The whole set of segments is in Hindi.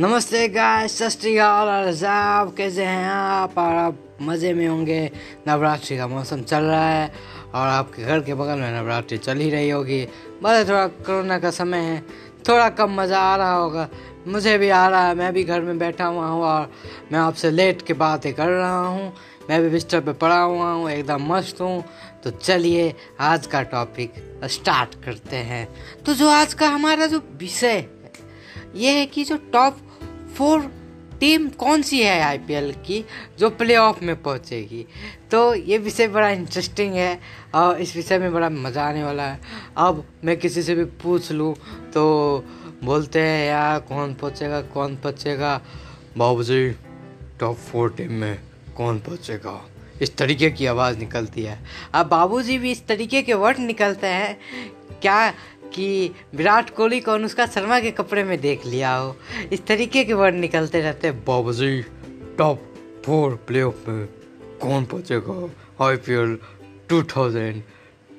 नमस्ते गाय सत और अरजाब कैसे हैं आप? और आप मज़े में होंगे। नवरात्रि का मौसम चल रहा है, और आपके घर के बगल में नवरात्रि चल ही रही होगी। बस थोड़ा कोरोना का समय है, थोड़ा कम मज़ा आ रहा होगा। मुझे भी आ रहा है, मैं भी घर में बैठा हुआ हूँ, और मैं आपसे लेट के बातें कर रहा हूँ। मैं भी बिस्तर पे पड़ा हुआ हूँ, एकदम मस्त हूँ। तो चलिए, आज का टॉपिक स्टार्ट करते हैं। तो जो आज का हमारा जो विषय ये है कि जो टॉप फोर टीम कौन सी है आईपीएल की जो प्ले ऑफ़ में पहुंचेगी? तो ये विषय बड़ा इंटरेस्टिंग है और इस विषय में बड़ा मज़ा आने वाला है। अब मैं किसी से भी पूछ लूँ तो बोलते हैं, यार, कौन पहुंचेगा कौन पहुंचेगा? बाबू जी टॉप फोर टीम में कौन पहुंचेगा? इस तरीके की आवाज़ निकलती है। अब बाबूजी भी इस तरीके के वर्ड निकलते हैं। क्या कि विराट कोहली को अनुष्का शर्मा के कपड़े में देख लिया हो। इस तरीके के वर्ड निकलते रहते हैं। बाबूजी टॉप फोर प्ले ऑफ़ में कौन पहुँचेगा I P L two thousand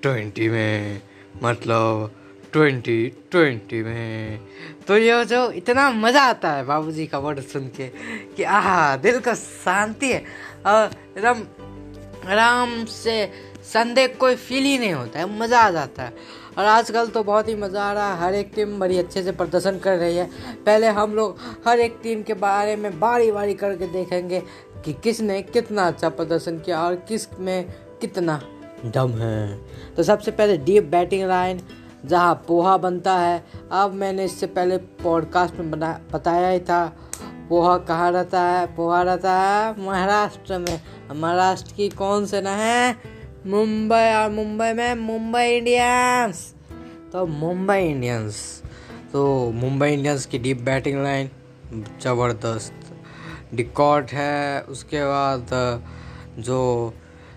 twenty में? मतलब ट्वेंटी ट्वेंटी में। तो ये जो इतना मज़ा आता है बाबूजी का वर्ड सुन के कि आह, दिल को शांति है। और एकदम आराम से संदेह कोई फील ही नहीं होता है, मज़ा आ जाता है। और आजकल तो बहुत ही मज़ा आ रहा है, हर एक टीम बड़ी अच्छे से प्रदर्शन कर रही है। पहले हम लोग हर एक टीम के बारे में बारी बारी करके देखेंगे कि किसने कितना अच्छा प्रदर्शन किया और किसमें कितना दम है। तो सबसे पहले डीप बैटिंग लाइन जहाँ पोहा बनता है। अब मैंने इससे पहले पॉडकास्ट में बना, बताया ही था। पोहा कहाँ रहता है? पोहा रहता है महाराष्ट्र में। महाराष्ट्र की कौन से ना है? मुंबई और मुंबई में मुंबई इंडियंस। तो मुंबई इंडियंस। तो मुंबई इंडियंस की डीप बैटिंग लाइन ज़बरदस्त। डिकॉट है, उसके बाद जो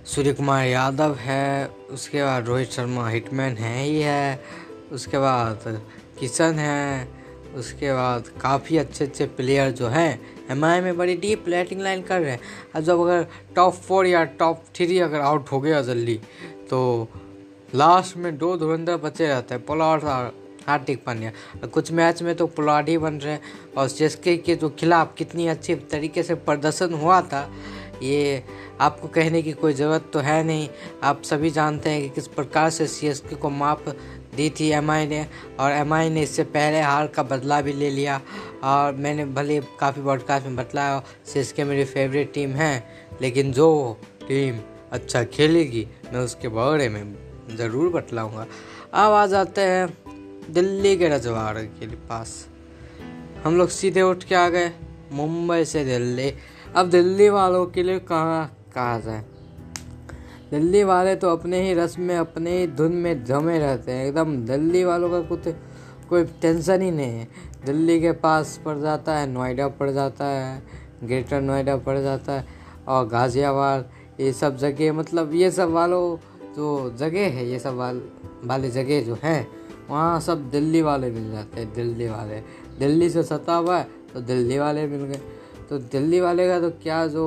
सूर्य कुमार यादव है, उसके बाद रोहित शर्मा हिटमैन है ही है। उसके बाद किशन है, उसके बाद काफ़ी अच्छे अच्छे प्लेयर जो हैं एम आई में बड़ी डीप बैटिंग लाइन कर रहे हैं। अब जब अगर टॉप फोर या टॉप थ्री अगर आउट हो गया जल्दी तो लास्ट में दो धुरंधर बचे रहते हैं पोलार्ड और हार्दिक पांड्या कुछ मैच में तो पुलाड ही बन रहे हैं। और सीएसके के जो खिलाफ कितनी अच्छी तरीके से प्रदर्शन हुआ था, ये आपको कहने की कोई ज़रूरत तो है नहीं। आप सभी जानते हैं कि किस प्रकार से सी को माप दी थी एमआई ने और एमआई ने इससे पहले हार का बदला भी ले लिया और मैंने भले काफ़ी पॉडकास्ट में बतलाया सी मेरी फेवरेट टीम है, लेकिन जो टीम अच्छा खेलेगी, मैं उसके बारे में ज़रूर बतलाऊँगा। अब आ जाते हैं दिल्ली के रजवाड़े के पास। हम लोग सीधे उठ के आ गए, मुंबई से दिल्ली। अब दिल्ली वालों के लिए कहाँ कहा जाए? दिल्ली वाले तो अपने ही रस में, अपने ही धुन में जमे रहते हैं। एकदम दिल्ली वालों का कुछ, कोई टेंशन ही नहीं है। दिल्ली के पास पड़ जाता है, नोएडा पड़ जाता है, ग्रेटर नोएडा पड़ जाता है और गाज़ियाबाद, ये सब जगह मतलब ये सब वालों जो जगह है, ये सब वाल, वाले जगह जो हैं, वहाँ सब दिल्ली वाले मिल जाते हैं, दिल्ली वाले। दिल्ली से सता हुआ है तो दिल्ली वाले मिल गए। तो दिल्ली वाले का तो क्या जो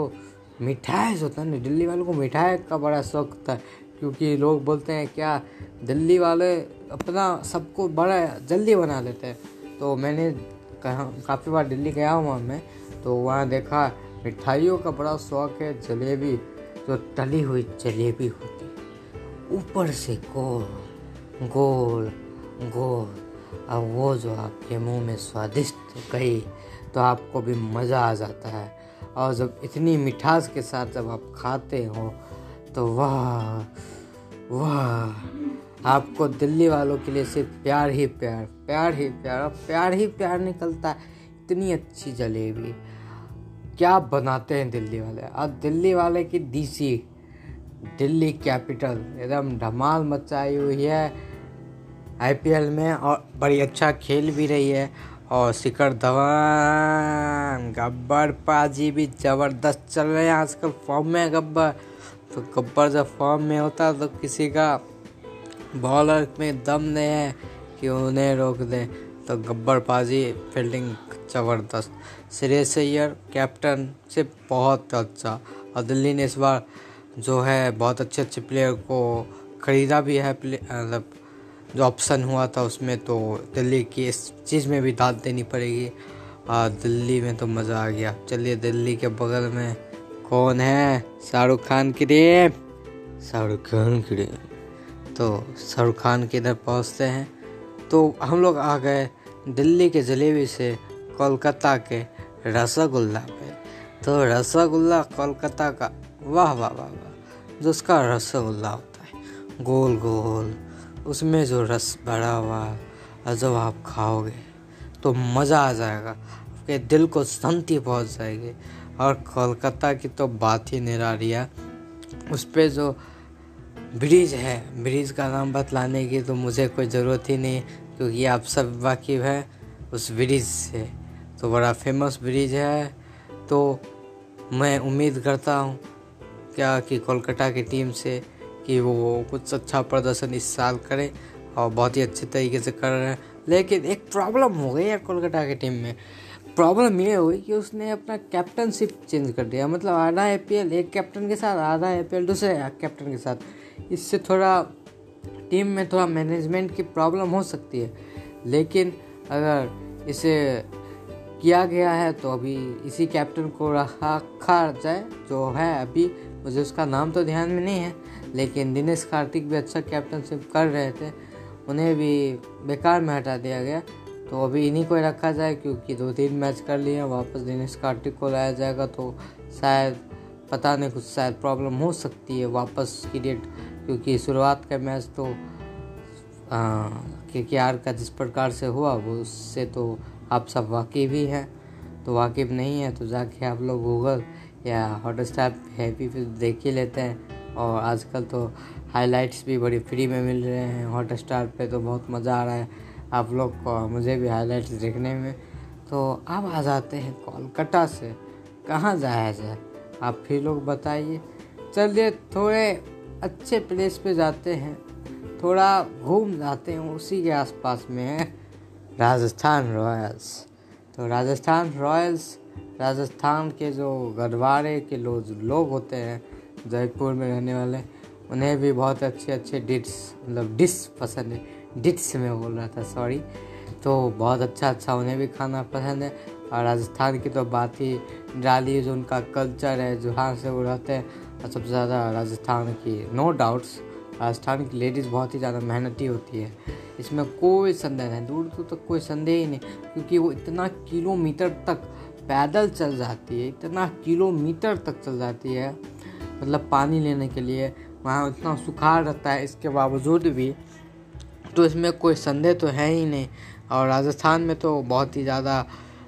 मिठाई होता है ना, दिल्ली वालों को मिठाई का बड़ा शौक होता है, क्योंकि लोग बोलते हैं, क्या दिल्ली वाले अपना सबको बड़ा जल्दी बना लेते हैं? तो मैंने कहा, काफ़ी बार दिल्ली गया हूँ मैं तो वहाँ देखा मिठाइयों का बड़ा शौक है, जलेबी, जो तली हुई जलेबी होती ऊपर से गोल गोल गोल, अब वो जो आपके मुँह में स्वादिष्ट गई तो आपको भी मज़ा आ जाता है। और जब इतनी मिठास के साथ जब आप खाते हो तो वाह वाह। आपको दिल्ली वालों के लिए सिर्फ़ प्यार ही प्यार प्यार ही प्यार, और प्यार ही प्यार निकलता है। इतनी अच्छी जलेबी। क्या बनाते हैं दिल्ली वाले? और दिल्ली वाले की डीसी दिल्ली कैपिटल। एकदम धमाल मचाई हुई है। आईपीएल में और बड़ी अच्छा खेल भी रही है। और शिखर धवन, गब्बर पाजी भी ज़बरदस्त चल रहे हैं आजकल फॉर्म में, गब्बर। तो गब्बर जब फॉर्म में होता तो किसी का बॉलर में दम नहीं है कि उन्हें रोक दे। तो गब्बर पाजी फील्डिंग ज़बरदस्त। श्रेयस अय्यर कैप्टन से बहुत अच्छा। और दिल्ली ने इस बार जो है, बहुत अच्छे अच्छे प्लेयर को ख़रीदा भी है मतलब जो ऑप्शन हुआ था उसमें तो दिल्ली की इस चीज़ में भी दाद देनी पड़ेगी। हाँ दिल्ली में तो मज़ा आ गया। चलिए दिल्ली के बगल में कौन है? शाहरुख खान की टीम। शाहरुख खान की टीम। तो शाहरुख खान के इधर पहुँचते हैं। तो हम लोग आ गए दिल्ली के जलेबी से कोलकाता के रसगुल्ला पे। तो रसगुल्ला कोलकाता का वाह वाह वाह वाह जो उसका रसगुल्ला होता है गोल गोल। उसमें जो रस भरा हुआ और जब आप खाओगे तो मज़ा आ जाएगा। आपके दिल को शांति पहुँच जाएगी। और कोलकाता की तो बात ही निराली है उस पर जो ब्रिज है, ब्रिज का नाम बतलाने की तो मुझे कोई ज़रूरत ही नहीं, क्योंकि आप सब वाकिफ़ हैं उस ब्रिज से। तो बड़ा फ़ेमस ब्रिज है। तो मैं उम्मीद करता हूँ क्या कि कोलकाता की टीम से कि वो कुछ अच्छा प्रदर्शन इस साल करें और बहुत ही अच्छे तरीके से कर रहे हैं। लेकिन एक प्रॉब्लम हो गई है कोलकाता की टीम में। प्रॉब्लम ये हुई कि उसने अपना कैप्टनशिप चेंज कर दिया। मतलब आधा आई एक कैप्टन के साथ, आधा आई दूसरे कैप्टन के साथ। इससे थोड़ा टीम में थोड़ा मैनेजमेंट की प्रॉब्लम हो सकती है। लेकिन अगर इसे किया गया है तो अभी इसी कैप्टन को रखा जाए, जो है अभी, मुझे उसका नाम तो ध्यान में नहीं है। लेकिन दिनेश कार्तिक भी अच्छा कैप्टनशिप कर रहे थे। उन्हें भी बेकार में हटा दिया गया। तो अभी इन्हीं को रखा जाए, क्योंकि दो तीन मैच कर लिए वापस दिनेश कार्तिक को लाया जाएगा तो शायद पता नहीं, कुछ शायद प्रॉब्लम हो सकती है वापस की डेट क्योंकि शुरुआत का मैच तो के के आर का जिस प्रकार से हुआ वो उससे तो आप सब वाकिफ़ ही हैं। तो वाकिफ़ नहीं है तो जाके आप लोग गूगल या हॉट स्टार हैप्पी पे देख ही लेते हैं। और आजकल तो हाइलाइट्स भी बड़ी फ्री में मिल रहे हैं। हॉट स्टार पर तो बहुत मज़ा आ रहा है आप लोग को मुझे भी हाइलाइट्स देखने में। तो अब आ जाते हैं कोलकाता से। कहाँ जाया जाए? आप फिर लोग बताइए। चलिए, थोड़े अच्छे प्लेस पे जाते हैं। थोड़ा घूम जाते हैं, उसी के आसपास में है। राजस्थान रॉयल्स। तो राजस्थान रॉयल्स, राजस्थान के जो गढ़वारे के लोग लोग होते हैं जयपुर में रहने वाले, उन्हें भी बहुत अच्छे अच्छे डिट्स मतलब डिश पसंद है। डिट्स में बोल रहा था सॉरी तो बहुत अच्छा अच्छा उन्हें भी खाना पसंद है। और राजस्थान की तो बात ही डाली, जो उनका कल्चर है जहाँ से वो रहते हैं। और सबसे ज़्यादा राजस्थान की नो डाउट्स राजस्थान की लेडीज़ बहुत ही ज़्यादा मेहनती होती है। इसमें कोई संदेह नहीं, दूर दूर तक कोई संदेह ही नहीं। क्योंकि वो इतना किलोमीटर तक पैदल चल जाती है, इतना किलोमीटर तक चल जाती है। मतलब पानी लेने के लिए, वहाँ इतना सुखाड़ रहता है इसके बावजूद भी तो इसमें कोई संदेह तो है ही नहीं। और राजस्थान में तो बहुत ही ज़्यादा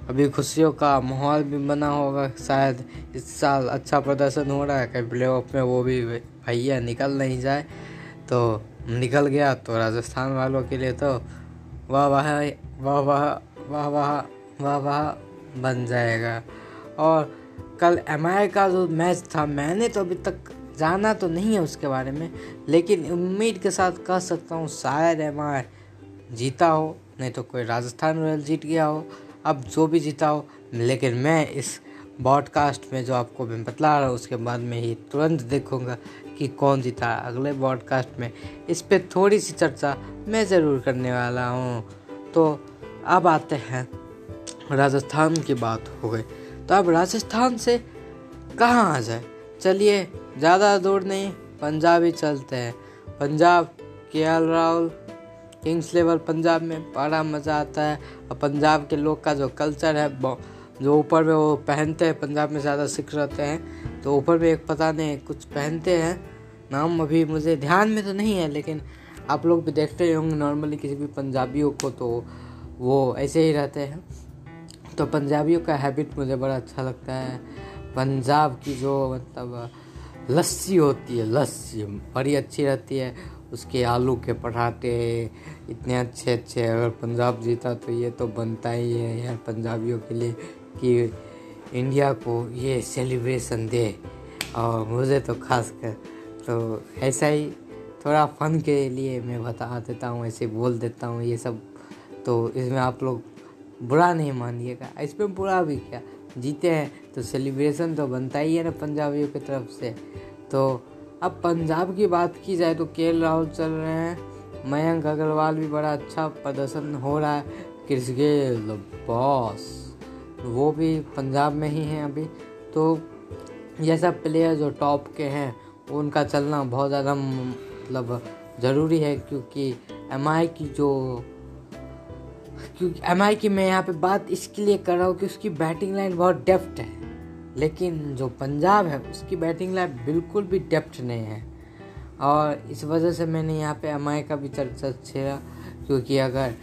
अभी खुशियों का माहौल भी बना होगा, शायद इस साल अच्छा प्रदर्शन हो रहा है, कहीं प्ले ऑफ़ में वो भी भैया निकल नहीं जाए। तो निकल गया तो राजस्थान वालों के लिए तो वाह वाह वाह वाह वाह वाह वाह वाह बन जाएगा। और कल एमआई का जो मैच था, मैंने तो अभी तक जाना तो नहीं है उसके बारे में, लेकिन उम्मीद के साथ कह सकता हूँ शायद एम जीता हो, नहीं तो कोई राजस्थान रॉयल जीत गया हो। अब जो भी जीता हो, लेकिन मैं इस बॉडकास्ट में जो आपको मैं बतला रहा हूँ, उसके बाद में ही तुरंत देखूँगा कि कौन जीता अगले बॉडकास्ट में इस पर थोड़ी सी चर्चा मैं ज़रूर करने वाला हूँ। तो अब आते हैं, राजस्थान की बात हो गई। तो अब राजस्थान से कहाँ आ जाए? चलिए, ज़्यादा दूर नहीं, पंजाब ही चलते हैं। पंजाब के L Rahul, Kings eleven Punjab में बड़ा मज़ा आता है। और पंजाब के लोग का जो कल्चर है जो ऊपर में वो पहनते हैं, पंजाब में ज़्यादा सिख रहते हैं तो ऊपर में एक पता नहीं कुछ पहनते हैं। नाम अभी मुझे ध्यान में तो नहीं है, लेकिन आप लोग भी देखते ही होंगे, नॉर्मली किसी भी पंजाबियों को तो वो ऐसे ही रहते हैं। तो पंजाबियों का हैबिट मुझे बड़ा अच्छा लगता है। पंजाब की जो मतलब लस्सी होती है, लस्सी बड़ी अच्छी रहती है। उसके आलू के पराठे इतने अच्छे अच्छे अगर पंजाब जीता तो ये तो बनता ही है यार पंजाबियों के लिए कि इंडिया को ये सेलिब्रेशन दे। और मुझे तो खास कर तो ऐसा ही थोड़ा फन के लिए मैं बता देता हूँ, ऐसे बोल देता हूँ ये सब। तो इसमें आप लोग बुरा नहीं मानिएगा। इसमें बुरा भी क्या? जीते हैं तो सेलिब्रेशन तो बनता ही है ना पंजाबियों की तरफ़ से। तो अब पंजाब की बात की जाए तो के राहुल चल रहे हैं। मयंक अग्रवाल भी बड़ा अच्छा प्रदर्शन हो रहा है। क्रिस गेल बॉस वो भी पंजाब में ही हैं अभी। तो ये सब प्लेयर जो टॉप के हैं, उनका चलना बहुत ज़्यादा मतलब ज़रूरी है, क्योंकि एमआई की जो क्योंकि एम आई की मैं यहाँ पे बात इसके लिए कर रहा हूँ कि उसकी बैटिंग लाइन बहुत डेप्थ है। लेकिन जो पंजाब है, उसकी बैटिंग लाइन बिल्कुल भी डेप्थ नहीं है। और इस वजह से मैंने यहाँ पे एम आई का भी चर्चा छेड़ा, क्योंकि अगर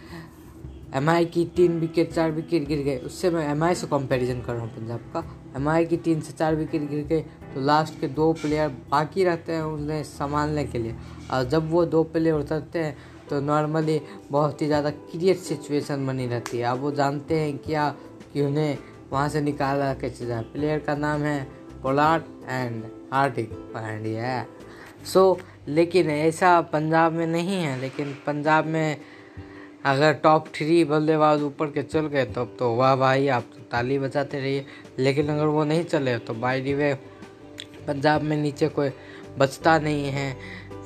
एम आई की तीन विकेट चार विकेट गिर गए, उससे मैं एम आई से कंपैरिजन कर रहा हूँ पंजाब का। एम आई की तीन से चार विकेट गिर गए तो लास्ट के दो प्लेयर बाकी रहते हैं उन्हें संभालने के लिए। और जब वो दो प्लेयर उतरते हैं तो नॉर्मली बहुत ही ज़्यादा क्रिएट सिचुएशन बनी रहती है। अब वो जानते हैं क्या कि उन्हें वहाँ से निकाला कैसे जाए। प्लेयर का नाम है Pollard and Hardik Pandya so लेकिन ऐसा पंजाब में नहीं है। लेकिन पंजाब में अगर टॉप थ्री बल्लेबाज ऊपर के चल गए तब तो वाह भाई, आप तो ताली बजाते रहिए। लेकिन अगर वो नहीं चले तो बाई वे पंजाब में नीचे कोई बचता नहीं है।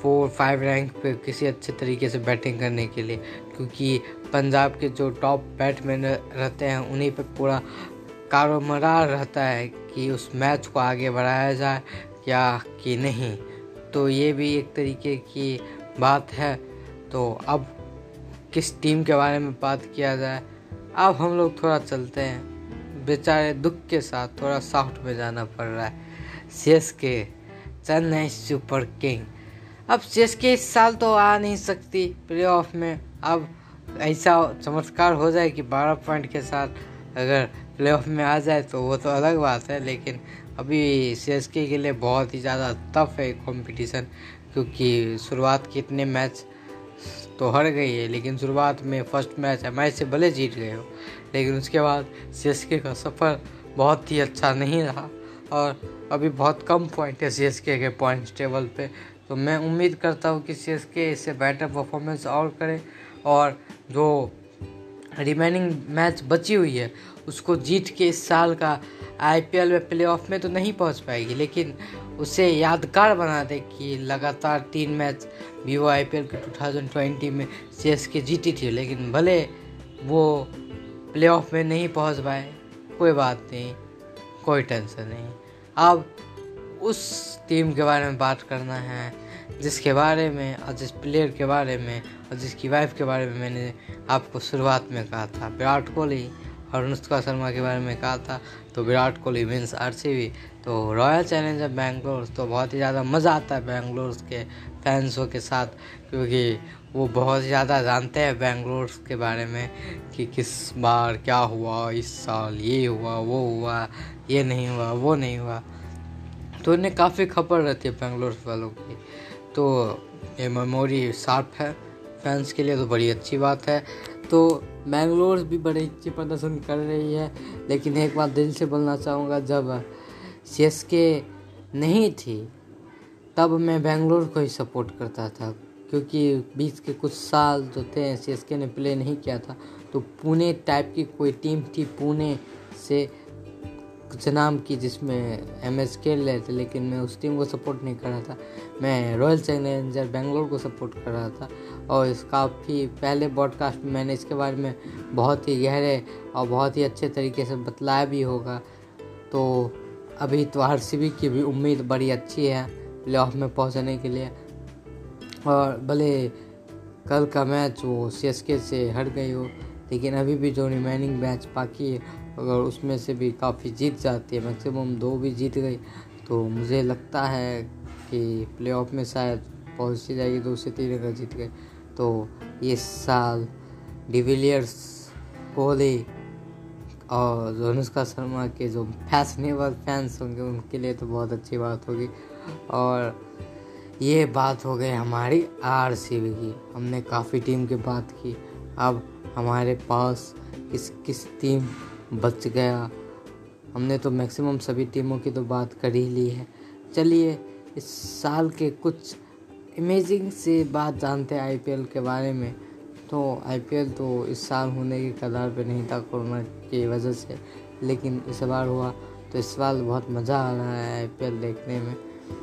फोर फाइव रैंक पे किसी अच्छे तरीके से बैटिंग करने के लिए, क्योंकि पंजाब के जो टॉप बैट्समैन रहते हैं, उन्हीं पे पूरा कारोमरार रहता है कि उस मैच को आगे बढ़ाया जाए या कि नहीं। तो ये भी एक तरीके की बात है। तो अब किस टीम के बारे में बात किया जाए? अब हम लोग थोड़ा चलते हैं। बेचारे दुख के साथ थोड़ा सॉफ्ट में जाना पड़ रहा है। C S K Chennai super king. अब सी एस के इस साल तो आ नहीं सकती प्ले ऑफ़ में। अब ऐसा चमत्कार हो जाए कि 12 पॉइंट के साथ अगर प्ले ऑफ़ में आ जाए तो वो तो अलग बात है, लेकिन अभी सी एस के लिए बहुत ही ज़्यादा टफ है कंपटीशन क्योंकि शुरुआत के इतने मैच तो हार गई है, लेकिन शुरुआत में फ़र्स्ट मैच एम से भले जीत गए हो, लेकिन उसके बाद सी का सफ़र बहुत ही अच्छा नहीं रहा। और अभी बहुत कम पॉइंट है सी के पॉइंट टेबल पे तो मैं उम्मीद करता हूँ कि सी इससे बेटर परफॉर्मेंस और करे और जो रिमेनिंग मैच बची हुई है, उसको जीत के इस साल का आईपीएल में प्ले ऑफ़ में तो नहीं पहुँच पाएगी, लेकिन उसे यादगार बना दे कि लगातार तीन match Vivo I P L के टू थाउज़ेंड ट्वेंटी में सी जीती थी, लेकिन भले वो प्ले ऑफ़ में नहीं पहुँच पाए, कोई बात नहीं, कोई टेंशन नहीं। अब उस टीम के बारे में बात करना है, जिसके बारे में और जिस प्लेयर के बारे में और जिसकी वाइफ के बारे में मैंने आपको शुरुआत में कहा था। विराट कोहली और अनुष्का शर्मा के बारे में कहा था। तो विराट कोहली मीन्स आर तो रॉयल चैलेंजर बैंगलोर तो बहुत ही ज़्यादा मज़ा आता है बैंगलोर के फैंसों के साथ, क्योंकि वो बहुत ज़्यादा जानते हैं बेंगलोर के बारे में कि किस बार क्या हुआ, इस साल ये हुआ, वो हुआ, ये नहीं हुआ, वो नहीं हुआ। तो उन्हें काफ़ी खबर रहती है बेंगलोर वालों की। तो ये मेमोरी शार्प है, फैंस के लिए तो बड़ी अच्छी बात है। तो बेंगलोर भी बड़े अच्छे प्रदर्शन कर रही है, लेकिन एक बात दिल से बोलना चाहूँगा, जब सी एस के नहीं थी, तब मैं बेंगलोर को ही सपोर्ट करता था, क्योंकि बीच के कुछ साल जो थे सी एस के ने प्ले नहीं किया था। तो पुणे टाइप की कोई टीम थी पुणे से नाम की जिसमें एम एस खेल रहे थे, लेकिन मैं उस टीम को सपोर्ट नहीं कर रहा था। मैं रॉयल चैलेंजर बेंगलोर को सपोर्ट कर रहा था और काफ़ी पहले ब्रॉडकास्ट में मैंने इसके बारे में बहुत ही गहरे और बहुत ही अच्छे तरीके से बतलाया भी होगा। तो अभी तो आर की भी उम्मीद बड़ी अच्छी है प्ले ऑफ़ में पहुँचने के लिए। और भले कल का मैच वो सी से हट गई हो लेकिन अभी भी जो रिमेनिंग मैच बाकी है, अगर उसमें से भी काफ़ी जीत जाती है, मैक्सिमम दो भी जीत गई तो मुझे लगता है कि प्ले ऑफ़ में शायद पहुँच जाएगी, दो से तीन अगर जीत गए तो ये साल डिविलियर्स, कोहली और अनुष्का शर्मा के जो फैशनेबल फैंस होंगे, उनके लिए तो बहुत अच्छी बात होगी। और ये बात हो गई हमारी आर की, हमने काफ़ी टीम की बात की, अब हमारे पास किस किस टीम बच गया। हमने तो मैक्सिमम सभी टीमों की तो बात कर ही ली है। चलिए, इस साल के कुछ इमेजिंग से बात जानते हैं आईपीएल के बारे में। तो आईपीएल तो इस साल होने के कदार पे नहीं था कोरोना की वजह से, लेकिन इस बार हुआ। तो इस बार बहुत मज़ा आ रहा है आईपीएल देखने में।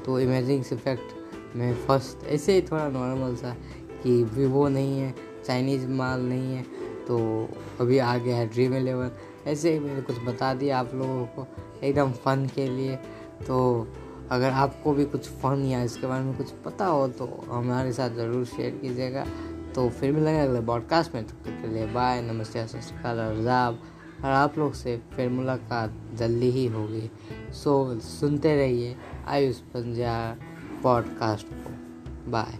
तो इमेजिंग इफ़ेक्ट में फ़र्स्ट ऐसे ही थोड़ा नॉर्मल सा कि वीवो नहीं है। चाइनीज़ माल नहीं है तो अभी आ गया है ड्रीम एलेवन ऐसे ही मैंने कुछ बता दिया आप लोगों को, एकदम फ़न के लिए। तो अगर आपको भी कुछ फ़न या इसके बारे में कुछ पता हो तो हमारे साथ ज़रूर शेयर कीजिएगा। तो फिर मिलेंगे अगले पॉडकास्ट में, तब तक के लिए बाय नमस्ते सत श्रीकाल और और आप लोग से फिर मुलाकात जल्दी ही होगी। सो सुनते रहिए आयुष पंजा पॉडकास्ट को। बाय